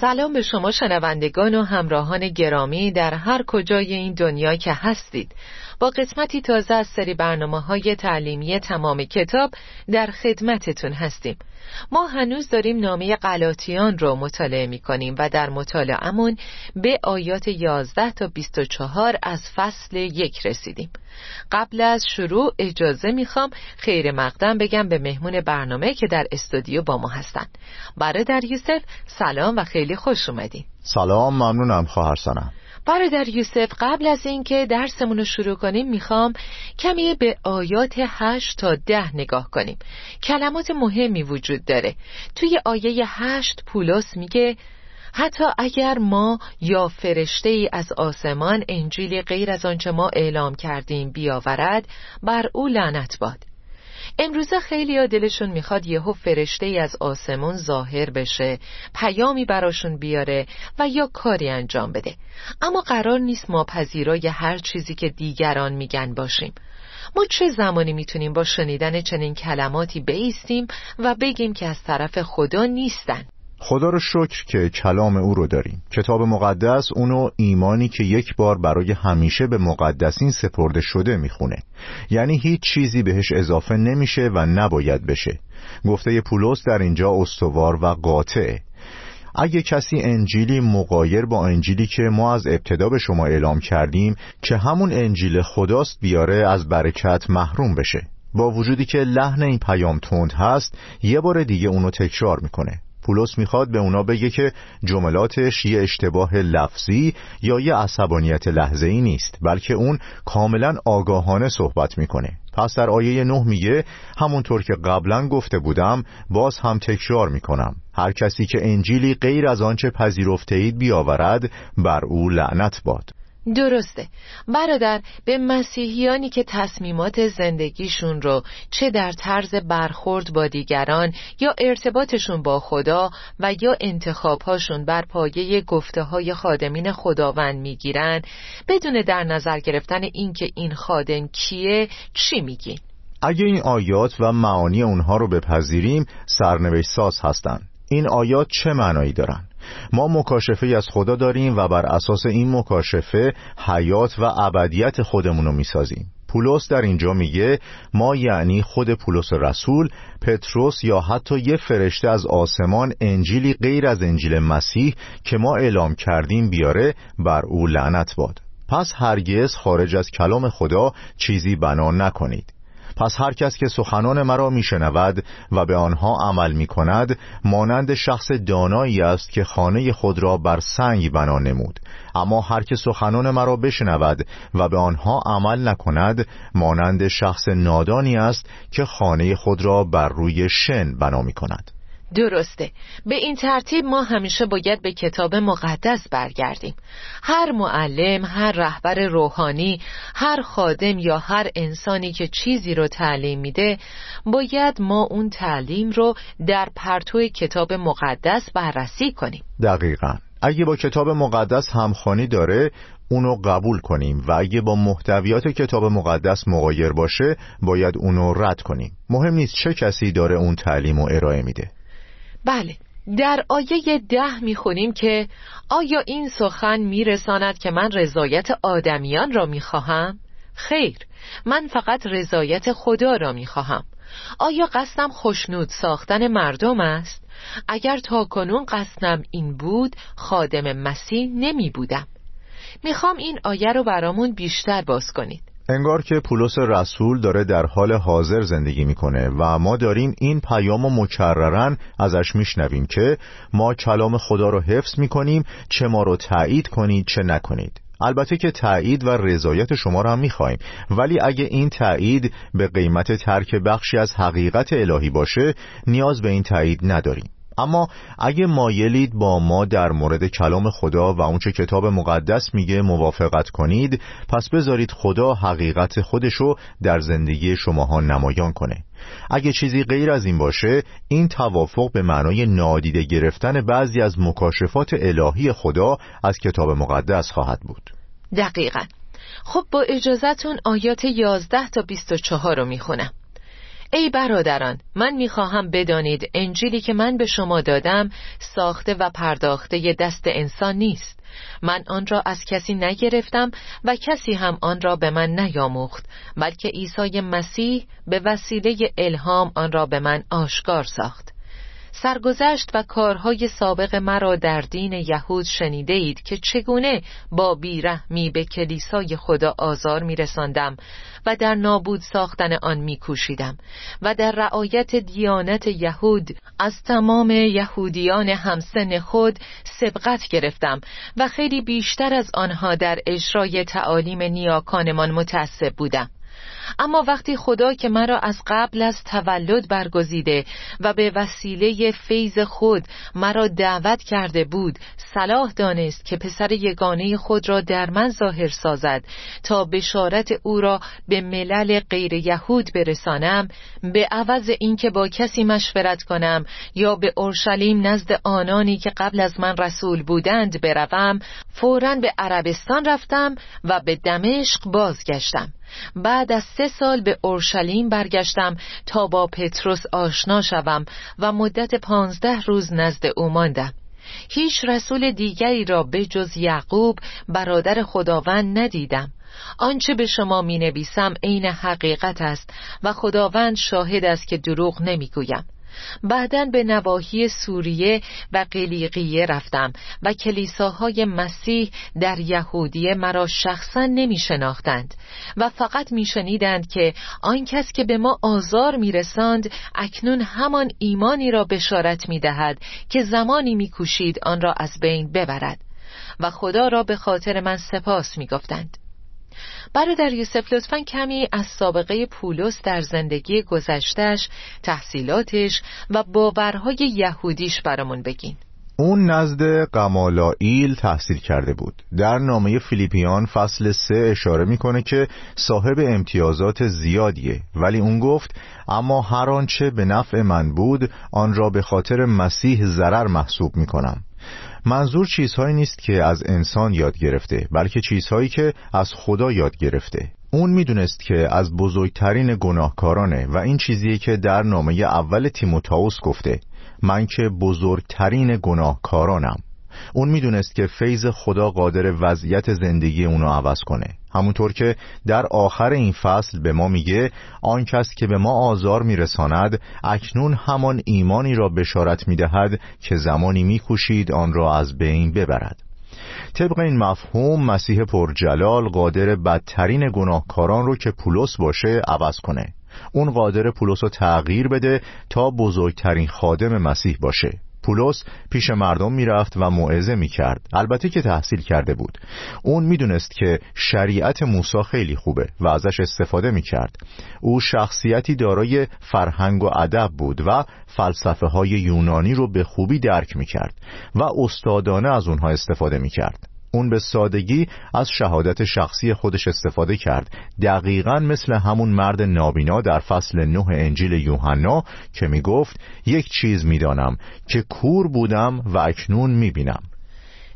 سلام به شما شنوندگان و همراهان گرامی در هر کجای این دنیا که هستید. با قسمتی تازه از سری برنامه های تعلیمی تمام کتاب در خدمتتون هستیم. ما هنوز داریم نامه قلاتیان رو مطالعه می کنیم و در مطالعهمون به آیات 11 تا 24 از فصل یک رسیدیم. قبل از شروع اجازه می‌خوام خیر مقدم بگم به مهمون برنامه که در استودیو با ما هستن. برادر یوسف سلام و خیلی خوش اومدین. سلام ممنونم خواهر سنم برادر یوسف قبل از اینکه درسمون رو شروع کنیم می‌خوام کمی به آیات هشت تا ده نگاه کنیم. کلمات مهمی وجود داره. توی آیه هشت پولس میگه حتی اگر ما یا فرشته ای از آسمان انجیلی غیر از آنچه ما اعلام کردیم بیاورد بر او لعنت باد. امروزه خیلی دلشون می‌خواد یهو فرشته ای از آسمون ظاهر بشه پیامی براشون بیاره و یا کاری انجام بده. اما قرار نیست ما پذیرای هر چیزی که دیگران میگن باشیم. ما چه زمانی می‌تونیم با شنیدن چنین کلماتی بیستیم و بگیم که از طرف خدا نیستن؟ خدا رو شکر که کلام او رو داریم. کتاب مقدس اونو ایمانی که یک بار برای همیشه به مقدسین سپرده شده می‌خونه. یعنی هیچ چیزی بهش اضافه نمیشه و نباید بشه. گفته پولس در اینجا استوار و قاطعه اگه کسی انجیلی مقایر با انجیلی که ما از ابتدا به شما اعلام کردیم که همون انجیل خداست بیاره از برکت محروم بشه. با وجودی که لحن این پیام تند هست یه بار دیگه اونو تکرار می‌کنه. پولس می‌خواد به اونا بگه که جملاتش یه اشتباه لفظی یا یه عصبانیت لحظه ای نیست بلکه اون کاملا آگاهانه صحبت می‌کنه. پس در آیه نه میگه همونطور که قبلا گفته بودم باز هم تکرار می‌کنم. هر کسی که انجیلی غیر از آنچه پذیرفته اید بیاورد بر او لعنت باد. درسته برادر به مسیحیانی که تصمیمات زندگیشون رو چه در طرز برخورد با دیگران یا ارتباطشون با خدا و یا انتخابهاشون بر پایه گفته های خادمین خداوند می‌گیرن بدون در نظر گرفتن اینکه این خادم کیه چی میگی؟ اگه این آیات و معانی اونها رو بپذیریم سرنوشت ساز هستند. این آیات چه معنایی دارن؟ ما مکاشفه از خدا داریم و بر اساس این مکاشفه حیات و ابدیت خودمون رو می‌سازیم. پولس در اینجا میگه ما یعنی خود پولس رسول پتروس یا حتی یه فرشته از آسمان انجیلی غیر از انجیل مسیح که ما اعلام کردیم بیاره بر او لعنت باد. پس هرگز خارج از کلام خدا چیزی بنا نکنید. پس هر کس که سخنان مرا میشنود و به آنها عمل می کند مانند شخص دانایی است که خانه خود را بر سنگ بنا نمود. اما هر که سخنان مرا بشنود و به آنها عمل نکند مانند شخص نادانی است که خانه خود را بر روی شن بنا می کند درسته. به این ترتیب ما همیشه باید به کتاب مقدس برگردیم. هر معلم، هر رهبر روحانی، هر خادم یا هر انسانی که چیزی رو تعلیم میده باید ما اون تعلیم رو در پرتو کتاب مقدس بررسی کنیم. دقیقا. اگه با کتاب مقدس همخانی داره اونو قبول کنیم و اگه با محتویات کتاب مقدس مغایر باشه باید اونو رد کنیم. مهم نیست چه کسی داره اون تعلیم و ارائه میده. بله در آیه ده می‌خونیم که آیا این سخن میرساند که من رضایت آدمیان را می‌خواهم؟ خیر من فقط رضایت خدا را می‌خواهم آیا قصدم خوشنود ساختن مردم است؟ اگر تا کنون قصدم این بود خادم مسیح نمی بودم می‌خوام این آیه رو برامون بیشتر باز کنید انگار که پولس رسول داره در حال حاضر زندگی می‌کنه و ما داریم این پیام و مکررن ازش میشنویم که ما کلام خدا رو حفظ می‌کنیم چه ما رو تایید کنید چه نکنید. البته که تایید و رضایت شما را هم می‌خواهیم ولی اگه این تایید به قیمت ترک بخشی از حقیقت الهی باشه نیاز به این تایید نداریم. اما اگه مایلید با ما در مورد کلام خدا و اونچه کتاب مقدس میگه موافقت کنید پس بذارید خدا حقیقت خودشو در زندگی شماها نمایان کنه. اگه چیزی غیر از این باشه این توافق به معنای نادیده گرفتن بعضی از مکاشفات الهی خدا از کتاب مقدس خواهد بود. دقیقا. خب با اجازتون آیات 11 تا 24 رو می‌خونم. ای برادران من می‌خواهم بدانید انجیلی که من به شما دادم ساخته و پرداخته دست انسان نیست. من آن را از کسی نگرفتم و کسی هم آن را به من نیاموخت بلکه عیسی مسیح به وسیله الهام آن را به من آشکار ساخت. سرگذشت و کارهای سابق مرا در دین یهود شنیده اید که چگونه با بیرحمی به کلیسای خدا آزار می رساندم و در نابود ساختن آن می کوشیدم و در رعایت دیانت یهود از تمام یهودیان همسن خود سبقت گرفتم و خیلی بیشتر از آنها در اجرای تعالیم نیاکانمان متعصب بودم. اما وقتی خدا که مرا از قبل از تولد برگزیده و به وسیله فیض خود مرا دعوت کرده بود صلاح دانست که پسر یگانه خود را در من ظاهر سازد تا بشارت او را به ملل غیر یهود برسانم به عوض اینکه با کسی مشورت کنم یا به اورشلیم نزد آنانی که قبل از من رسول بودند بروم فورا به عربستان رفتم و به دمشق بازگشتم. بعد از سه سال به اورشلیم برگشتم تا با پتروس آشنا شوم و مدت پانزده روز نزد او ماندم. هیچ رسول دیگری را به جز یعقوب برادر خداوند ندیدم. آنچه به شما می نویسم عین حقیقت است و خداوند شاهد است که دروغ نمی گویم بعدا به نواحی سوریه و قلیقیه رفتم و کلیساهای مسیح در یهودیه مرا شخصا نمی شناختند و فقط می شنیدند که آن کس که به ما آزار می رساند اکنون همان ایمانی را بشارت می دهد که زمانی می کوشید آن را از بین ببرد و خدا را به خاطر من سپاس می گفتند. برادر یوسف لطفا کمی از سابقه پولس در زندگی گذشتش تحصیلاتش و باورهای یهودیش برامون بگین. اون نزد قمالائیل تحصیل کرده بود. در نامه فیلیپیان فصل سه اشاره می‌کنه که صاحب امتیازات زیادیه. ولی اون گفت اما هر آنچه به نفع من بود آن را به خاطر مسیح ضرر محسوب می‌کنم. منظور چیزهایی نیست که از انسان یاد گرفته بلکه چیزهایی که از خدا یاد گرفته. اون می‌دونست که از بزرگترین گناهکارانه و این چیزیه که در نامه اول تیموتائوس گفته من که بزرگترین گناهکارانم. اون می‌دونست که فیض خدا قادر وضعیت زندگی اونو عوض کنه. همونطور که در آخر این فصل به ما میگه آن کس که به ما آزار میرساند اکنون همان ایمانی را بشارت می‌دهد که زمانی میکوشید آن را از بین ببرد. طبق این مفهوم مسیح پرجلال قادر بدترین گناهکاران رو که پولس باشه عوض کنه. اون قادر پولس رو تغییر بده تا بزرگترین خادم مسیح باشه. پولس پیش مردم می‌رفت و موعظه می‌کرد. البته که تحصیل کرده بود. اون می‌دونست که شریعت موسی خیلی خوبه و ازش استفاده می‌کرد. او شخصیتی دارای فرهنگ و ادب بود و فلسفه های یونانی رو به خوبی درک می‌کرد و استادانه از اونها استفاده می‌کرد. اون به سادگی از شهادت شخصی خودش استفاده کرد. دقیقا مثل همون مرد نابینا در فصل نه انجیل یوحنا که می گفت یک چیز می‌دانم که کور بودم و اکنون می بینم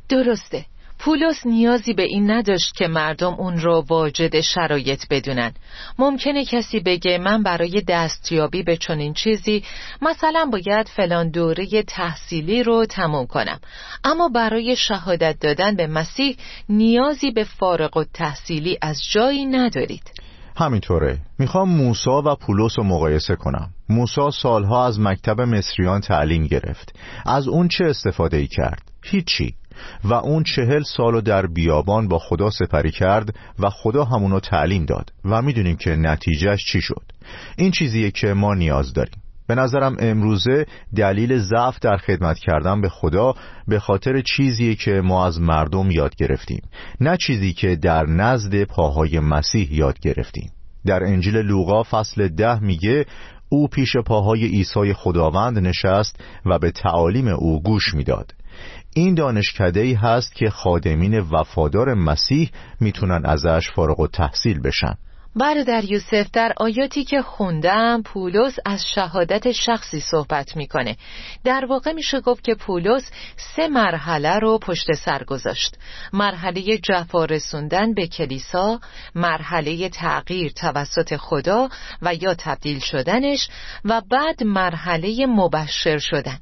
درسته. پولس نیازی به این نداشت که مردم اون رو واجد شرایط بدونن. ممکنه کسی بگه من برای دستیابی به چنین چیزی مثلا باید فلان دوره تحصیلی رو تموم کنم. اما برای شهادت دادن به مسیح نیازی به فارغ و تحصیلی از جایی ندارید. همینطوره. می‌خوام موسا و پولس رو مقایسه کنم. موسا سالها از مکتب مصریان تعلیم گرفت. از اون چه استفاده ای کرد؟ هیچی. و اون چهل سال در بیابان با خدا سپری کرد و خدا همونو تعلیم داد. و می‌دونیم که نتیجهش چی شد؟ این چیزیه که ما نیاز داریم. به نظرم امروزه دلیل ضعف در خدمت کردن به خدا به خاطر چیزیه که ما از مردم یاد گرفتیم. نه چیزی که در نزد پاهای مسیح یاد گرفتیم. در انجیل لوقا فصل ده میگه او پیش پاهای عیسی خداوند نشست و به تعالیم او گوش می‌داد. این دانشکده ای هست که خادمین وفادار مسیح می‌تونن ازش فارغ و تحصیل بشن. برادر یوسف در آیاتی که خوندم پولس از شهادت شخصی صحبت می‌کنه. در واقع میشه گفت که پولس سه مرحله رو پشت سر گذاشت. مرحله جفا رسوندن به کلیسا مرحله تغییر توسط خدا و یا تبدیل شدنش و بعد مرحله مبشر شدن.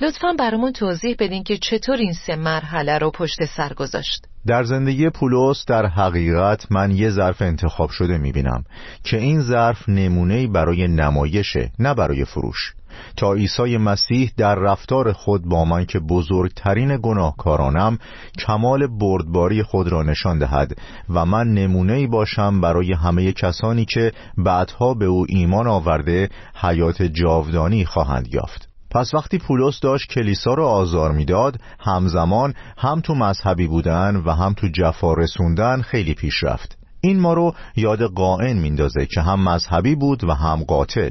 لطفا برامون توضیح بدین که چطور این سه مرحله رو پشت سر گذاشت. در زندگی پولس در حقیقت من یه ظرف انتخاب شده می‌بینم که این ظرف نمونه برای نمایشه نه برای فروش. تا عیسی مسیح در رفتار خود با من که بزرگترین گناهکارانم کمال بردباری خود را نشان دهد و من نمونه باشم برای همه کسانی که بعدها به او ایمان آورده حیات جاودانی خواهند یافت. پس وقتی پولس داشت کلیسا رو آزار می‌داد همزمان هم تو مذهبی بودن و هم تو جفا رسوندن خیلی پیش رفت. این ما رو یاد قائن میندازه که هم مذهبی بود و هم قاتل.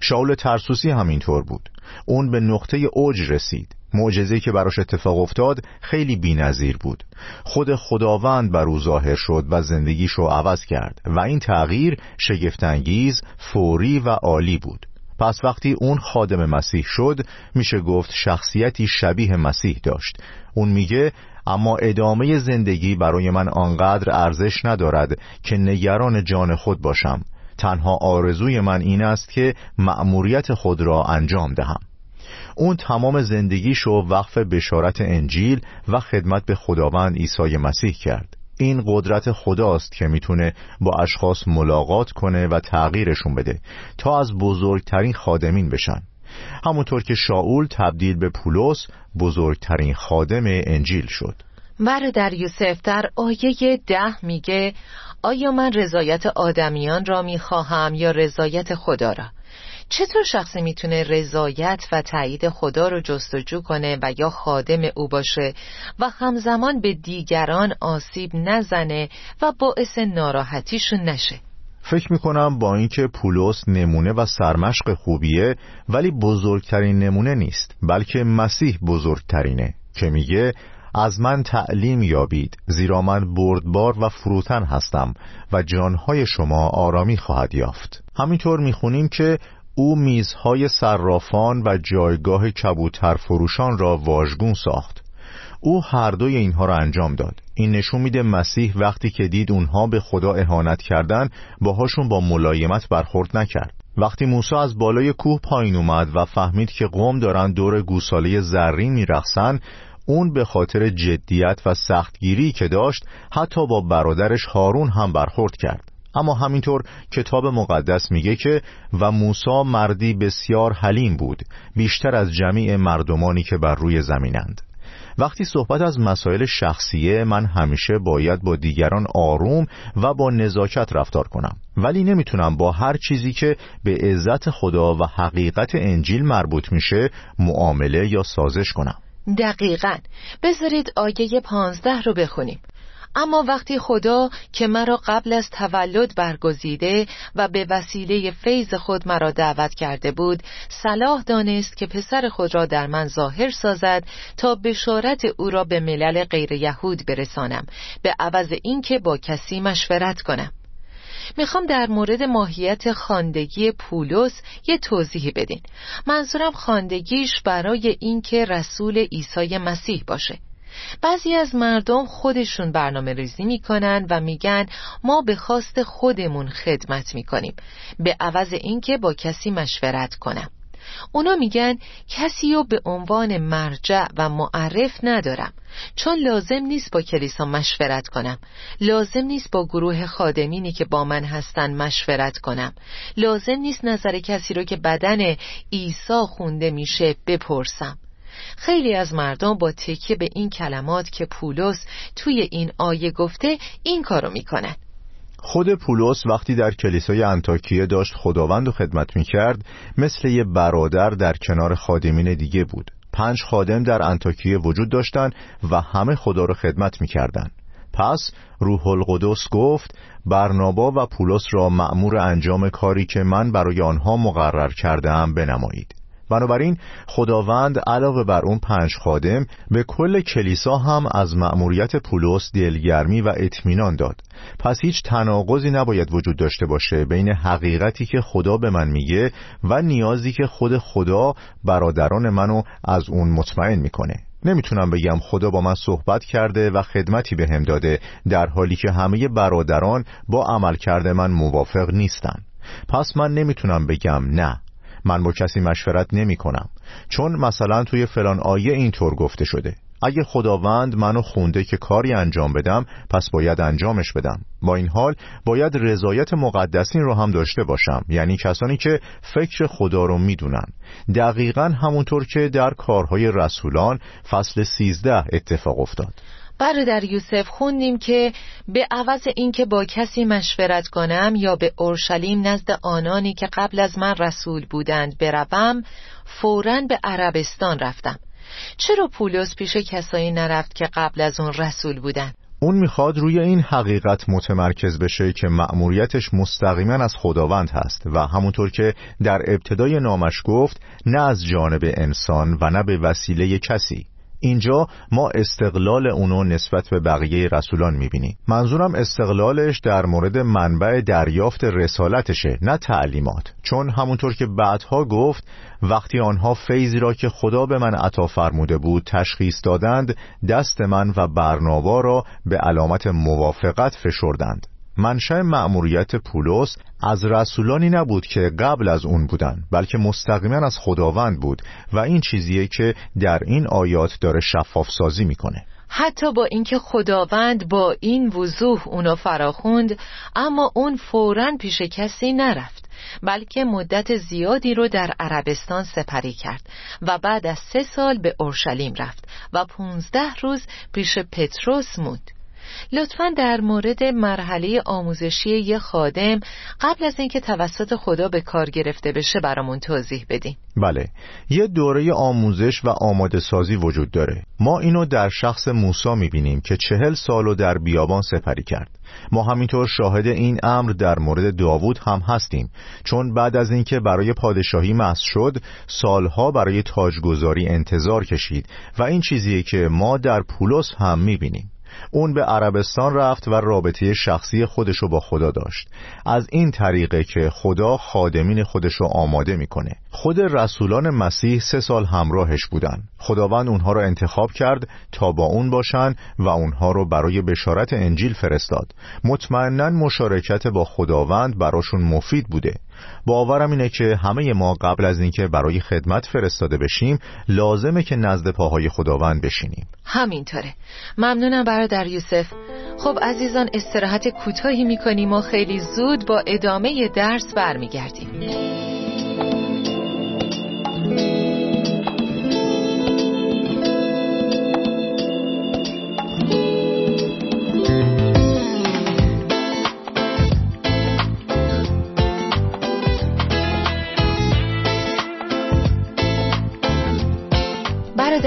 شاول ترسوسی همینطور بود. اون به نقطه اوج رسید. معجزه‌ای که براش اتفاق افتاد خیلی بینظیر بود. خود خداوند بر او ظاهر شد و زندگیش رو عوض کرد و این تغییر شگفتانگیز فوری و عالی بود. پس وقتی اون خادم مسیح شد میشه گفت شخصیتی شبیه مسیح داشت. اون میگه اما ادامه زندگی برای من آنقدر ارزش ندارد که نگران جان خود باشم. تنها آرزوی من این است که مأموریت خود را انجام دهم. اون تمام زندگیشو وقف بشارت انجیل و خدمت به خداوند عیسی مسیح کرد. این قدرت خداست که می‌تونه با اشخاص ملاقات کنه و تغییرشون بده تا از بزرگترین خادمین بشن. همونطور که شاول تبدیل به پولس بزرگترین خادم انجیل شد. در یوسف در آیه ده میگه آیا من رضایت آدمیان را می‌خواهم یا رضایت خدا را؟ چطور شخصی می‌تونه رضایت و تایید خدا رو جستجو کنه و یا خادم او باشه و همزمان به دیگران آسیب نزنه و باعث ناراحتیشون نشه؟ فکر می‌کنم با اینکه پولس نمونه و سرمشق خوبیه ولی بزرگترین نمونه نیست بلکه مسیح بزرگترینه که میگه از من تعلیم یابید زیرا من بردبار و فروتن هستم و جانهای شما آرامی خواهد یافت. همینطور می‌خونیم که او میزهای صرافان و جایگاه کبوتر فروشان را واژگون ساخت. او هر دوی اینها را انجام داد. این نشون میده مسیح وقتی که دید اونها به خدا اهانت کردن باهاشون با ملایمت برخورد نکرد. وقتی موسی از بالای کوه پایین اومد و فهمید که قوم دارن دور گوساله زرین میرقصن اون به خاطر جدیت و سختگیری که داشت حتی با برادرش هارون هم برخورد کرد. اما همینطور کتاب مقدس میگه که و موسا مردی بسیار حلیم بود بیشتر از جمیع مردمانی که بر روی زمینند. وقتی صحبت از مسائل شخصیه من همیشه باید با دیگران آروم و با نزاکت رفتار کنم. ولی نمی‌تونم با هر چیزی که به عزت خدا و حقیقت انجیل مربوط میشه معامله یا سازش کنم. دقیقا. بذارید آیه پانزده رو بخونیم. اما وقتی خدا که مرا قبل از تولد برگزیده و به وسیله فیض خود مرا دعوت کرده بود صلاح دانست که پسر خود را در من ظاهر سازد تا بشارت او را به ملل غیر یهود برسانم به عوض اینکه با کسی مشورت کنم. می‌خوام در مورد ماهیت خاندگی پولس یه توضیحی بدین. منظورم خاندگیش برای اینکه رسول عیسی مسیح باشه. بعضی از مردم خودشون برنامه ریزی می‌کنن و میگن ما به خواست خودمون خدمت می‌کنیم. به عوض اینکه با کسی مشورت کنم. اونا میگن کسی رو به عنوان مرجع و معرف ندارم. چون لازم نیست با کلیسا مشورت کنم. لازم نیست با گروه خادمینی که با من هستن مشورت کنم. لازم نیست نظر کسی رو که بدن عیسی خونده میشه بپرسم. خیلی از مردم با تکیه به این کلمات که پولس توی این آیه گفته این کارو می‌کنن. خود پولس وقتی در کلیسای انتاکیه داشت خداوند و خدمت می‌کرد مثل یه برادر در کنار خادمین دیگه بود. پنج خادم در انتاکیه وجود داشتند و همه خدا رو خدمت می‌کردند پس روح القدس گفت برنابا و پولس را مأمور انجام کاری که من برای آنها مقرر کردم بنمایید. بنابراین خداوند علاوه بر اون پنج خادم به کل کلیسا هم از مأموریت پولس دلگرمی و اطمینان داد. پس هیچ تناقضی نباید وجود داشته باشه بین حقیقتی که خدا به من میگه و نیازی که خود خدا برادران منو از اون مطمئن می‌کنه. نمی‌تونم بگم خدا با من صحبت کرده و خدمتی به هم داده در حالی که همه برادران با عمل کرده من موافق نیستن. پس من نمی‌تونم بگم نه. من با کسی مشورت نمی کنم. چون مثلا توی فلان آیه اینطور گفته شده. اگه خداوند منو خونده که کاری انجام بدم پس باید انجامش بدم. با این حال باید رضایت مقدسین رو هم داشته باشم. یعنی کسانی که فکر خدا رو می‌دونن. دقیقا همونطور که در کارهای رسولان فصل سیزده اتفاق افتاد. برادر یوسف خوندیم که به عوض اینکه با کسی مشورت کنم یا به اورشلیم نزد آنانی که قبل از من رسول بودند بروم فورا به عربستان رفتم چرا پولس پیش کسایی نرفت که قبل از اون رسول بودن؟ اون می‌خواد روی این حقیقت متمرکز بشه که مأموریتش مستقیما از خداوند هست و همونطور که در ابتدای نامش گفت نه از جانب انسان و نه به وسیله کسی اینجا ما استقلال اونو نسبت به بقیه رسولان می‌بینیم. منظورم استقلالش در مورد منبع دریافت رسالتشه نه تعلیمات. چون همونطور که بعدها گفت وقتی آنها فیضی را که خدا به من عطا فرموده بود تشخیص دادند دست من و برنابا را به علامت موافقت فشردند. منشأ مأموریت پولس از رسولانی نبود که قبل از اون بودن بلکه مستقیما از خداوند بود و این چیزیه که در این آیات داره شفاف سازی می‌کنه. حتی با اینکه خداوند با این وضوح اونو فراخوند اما اون فورا پیش کسی نرفت بلکه مدت زیادی رو در عربستان سپری کرد و بعد از سه سال به اورشلیم رفت و پونزده روز پیش پتروس موند. لطفا در مورد مرحله آموزشی یه خادم قبل از اینکه توسط خدا به کار گرفته بشه برامون توضیح بدین. بله یه دوره آموزش و آماده سازی وجود داره. ما اینو در شخص موسا می‌بینیم که چهل سالو در بیابان سپری کرد. ما همینطور شاهد این امر در مورد داوود هم هستیم چون بعد از اینکه برای پادشاهی مست شد سالها برای تاجگذاری انتظار کشید و این چیزیه که ما در پولس هم می‌بینیم. اون به عربستان رفت و رابطه شخصی خودشو با خدا داشت. از این طریقه که خدا خادمین خودشو آماده می‌کنه. خود رسولان مسیح سه سال همراهش بودن. خداوند اونها رو انتخاب کرد تا با اون باشن و اونها رو برای بشارت انجیل فرستاد. مطمئنا مشارکت با خداوند براشون مفید بوده. باورم اینه که همه ما قبل از اینکه برای خدمت فرستاده بشیم لازمه که نزد پاهای خداوند بشینیم. همینطوره. ممنونم برادر یوسف. خب عزیزان استراحت کوتاهی می‌کنیم و خیلی زود با ادامه درس برمیگردیم.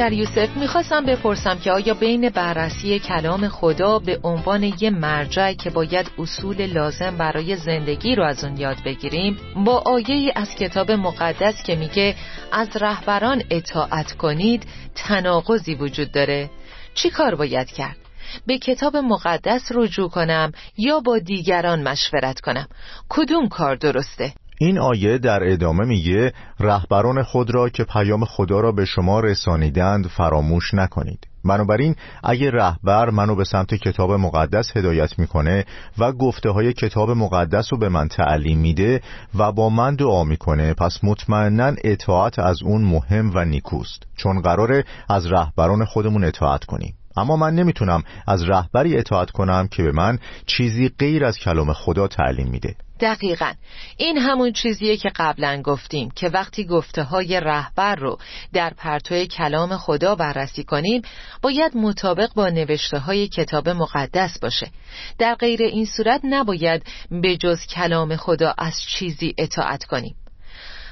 در یوسف می‌خواستم بپرسم که آیا بین بررسی کلام خدا به عنوان یه مرجع که باید اصول لازم برای زندگی رو از اون یاد بگیریم با آیه از کتاب مقدس که میگه از رهبران اطاعت کنید تناقضی وجود داره چی کار باید کرد؟ به کتاب مقدس رجوع کنم یا با دیگران مشورت کنم کدوم کار درسته؟ این آیه در ادامه میگه رهبران خود را که پیام خدا را به شما رسانیدند فراموش نکنید. بنابراین اگه رهبر منو به سمت کتاب مقدس هدایت می‌کنه و گفته های کتاب مقدس رو به من تعلیم میده و با من دعا می‌کنه پس مطمئنا اطاعت از اون مهم و نیکوست. چون قراره از رهبران خودمون اطاعت کنیم. اما من نمی‌تونم از رهبری اطاعت کنم که به من چیزی غیر از کلام خدا تعلیم میده. دقیقا. این همون چیزیه که قبلا گفتیم که وقتی گفته های رهبر رو در پرتو کلام خدا بررسی کنیم باید مطابق با نوشته های کتاب مقدس باشه. در غیر این صورت نباید به جز کلام خدا از چیزی اطاعت کنیم.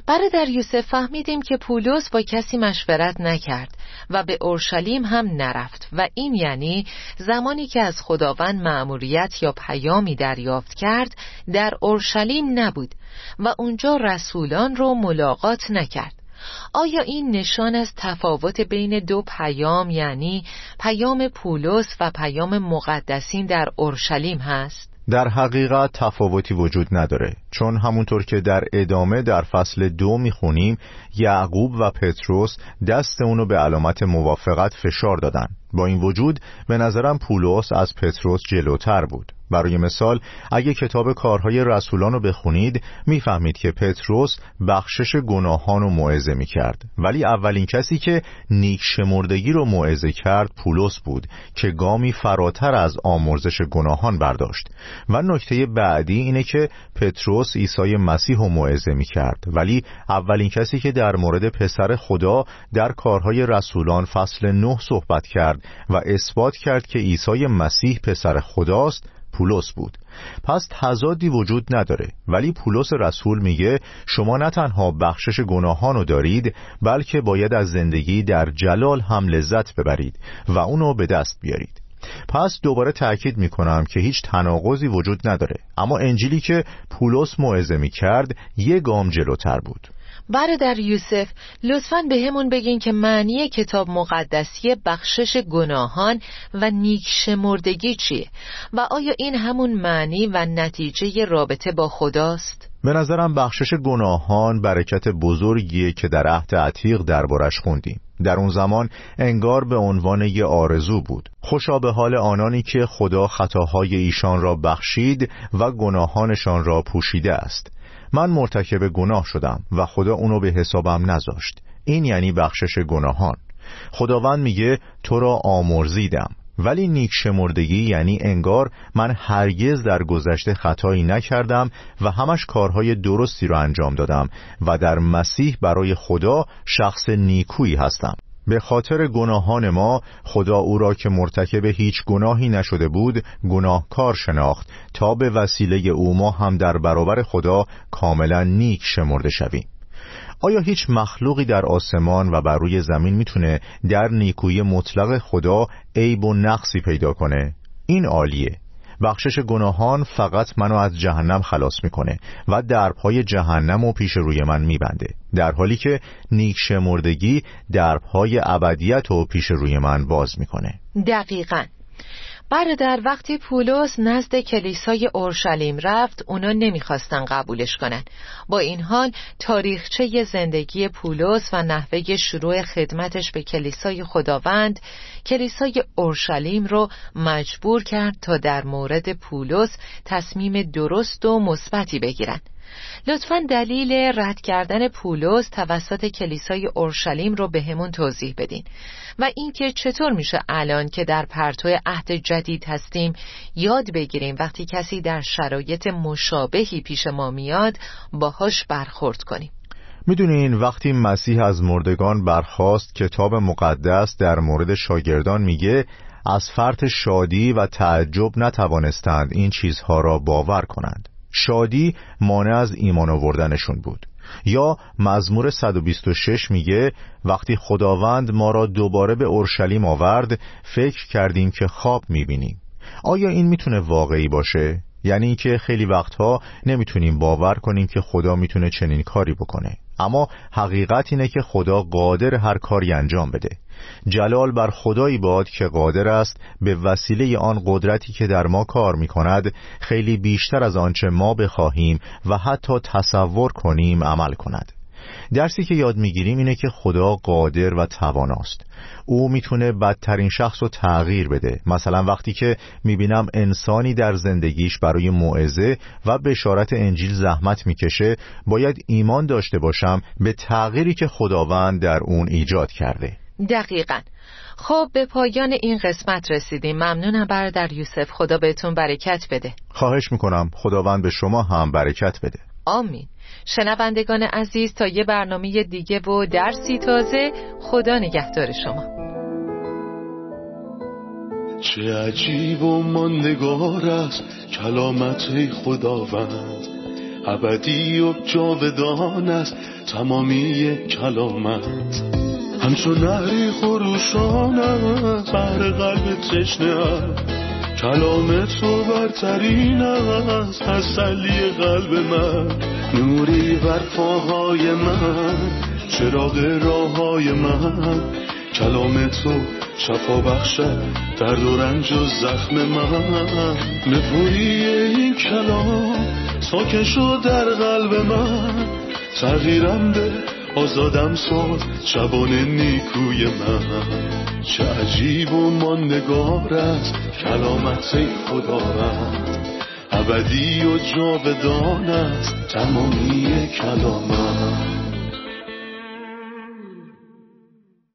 برادر یوسف فهمیدیم که پولس با کسی مشورت نکرد و به اورشلیم هم نرفت و این یعنی زمانی که از خداوند مأموریت یا پیامی دریافت کرد در اورشلیم نبود و اونجا رسولان رو ملاقات نکرد آیا این نشان از تفاوت بین دو پیام یعنی پیام پولس و پیام مقدسین در اورشلیم هست؟ در حقیقت تفاوتی وجود نداره. چون همونطور که در ادامه در فصل دو می‌خونیم یعقوب و پتروس دست اونو به علامت موافقت فشار دادن. با این وجود به نظرم پولس از پتروس جلوتر بود. برای مثال اگه کتاب کارهای رسولان رو بخونید می‌فهمید که پتروس بخشش گناهان رو موعظه می‌کرد. ولی اولین کسی که نیک شمردگی رو موعظه کرد پولس بود که گامی فراتر از آمرزش گناهان برداشت. و نکته بعدی اینه که پتروس عیسی مسیح رو موعظه می‌کرد. ولی اولین کسی که در مورد پسر خدا در کارهای رسولان فصل نه صحبت کرد و اثبات کرد که عیسی مسیح پسر خداست پولس بود. پس تضادی وجود نداره. ولی پولس رسول میگه شما نه تنها بخشش گناهانو دارید بلکه باید از زندگی در جلال هم لذت ببرید و اونو به دست بیارید. پس دوباره تأکید می‌کنم که هیچ تناقضی وجود نداره. اما انجیلی که پولس موعظه می‌کرد یه گام جلوتر بود. برادر یوسف لطفا به همون بگین که معنی کتاب مقدسی بخشش گناهان و نیک شمردگی چیه؟ و آیا این همون معنی و نتیجه رابطه با خداست؟ به نظرم بخشش گناهان برکت بزرگیه که در عهد عتیق دربارش خوندیم. در اون زمان انگار به عنوان یه آرزو بود. خوشا به حال آنانی که خدا خطاهای ایشان را بخشید و گناهانشان را پوشیده است. من مرتکب گناه شدم و خدا اونو به حسابم نذاشت. این یعنی بخشش گناهان. خداوند میگه تو را آمرزیدم. ولی نیک شمردگی یعنی انگار من هرگز در گذشته خطایی نکردم و همش کارهای درستی را انجام دادم و در مسیح برای خدا شخص نیکویی هستم. به خاطر گناهان ما خدا او را که مرتکب هیچ گناهی نشده بود گناهکار شناخت تا به وسیله او ما هم در برابر خدا کاملا نیک شمرده شویم آیا هیچ مخلوقی در آسمان و بر روی زمین می‌تونه در نیکویی مطلق خدا عیب و نقصی پیدا کنه؟ این عالیه بخشش گناهان فقط منو از جهنم خلاص می‌کنه و دربهای جهنم و پیش روی من میبنده در حالی که نیک شمردگی دربهای ابدیت و پیش روی من باز می‌کنه. دقیقا. در وقتی پولس نزد کلیسای اورشلیم رفت اونا نمی‌خواستن قبولش کنن. با این حال تاریخچه زندگی پولس و نحوه شروع خدمتش به کلیسای خداوند کلیسای اورشلیم رو مجبور کرد تا در مورد پولس تصمیم درست و مثبتی بگیرن. لطفا دلیل رد کردن پولس توسط کلیسای اورشلیم رو به همون توضیح بدین. و اینکه چطور میشه الان که در پرتو عهد جدید هستیم یاد بگیریم وقتی کسی در شرایط مشابهی پیش ما میاد باهاش برخورد کنیم. می‌دونین وقتی مسیح از مردگان برخواست کتاب مقدس در مورد شاگردان میگه از فرط شادی و تعجب نتوانستند این چیزها را باور کنند. شادی مانع از ایمان آوردنشون بود یا مزمور 126 میگه وقتی خداوند ما را دوباره به اورشلیم آورد فکر کردیم که خواب می‌بینیم آیا این می‌تونه واقعی باشه؟ یعنی اینکه خیلی وقتها نمی‌تونیم باور کنیم که خدا می‌تونه چنین کاری بکنه. اما حقیقت اینه که خدا قادر هر کاری انجام بده. جلال بر خدایی باد که قادر است به وسیله آن قدرتی که در ما کار می کند خیلی بیشتر از آنچه ما بخواهیم و حتی تصور کنیم عمل کند. درسی که یاد می‌گیریم اینه که خدا قادر و تواناست. او می‌تونه بدترین شخص رو تغییر بده. مثلا وقتی که می‌بینم انسانی در زندگیش برای موعظه و بشارت انجیل زحمت می‌کشه باید ایمان داشته باشم به تغییری که خداوند در اون ایجاد کرده. دقیقا. خب به پایان این قسمت رسیدیم. ممنونم برادر یوسف. خدا بهتون برکت بده. خواهش می‌کنم. خداوند به شما هم برکت بده. آمین. شنوندگان عزیز تا یه برنامه دیگه و درسی تازه خدا نگهدار شما. چه عجیب و ماندگار است کلامت خداوند. ابدی و جاودان است تمامی کلامت. همچون نهری خروشان بر قلب تشنه کلام تو برترین است تسلی قلب من. نوری بر پاهای من چراغ راه های من. کلام تو شفا بخشد درد و رنج و زخم من. نپوری این کلام ساکن شد در قلب من. تغییرم به آزادم ساد شبان نیکوی من. چه عجیب و ماندگار است کلامت خداوند ابدی و جاودان است. تمامی کلامت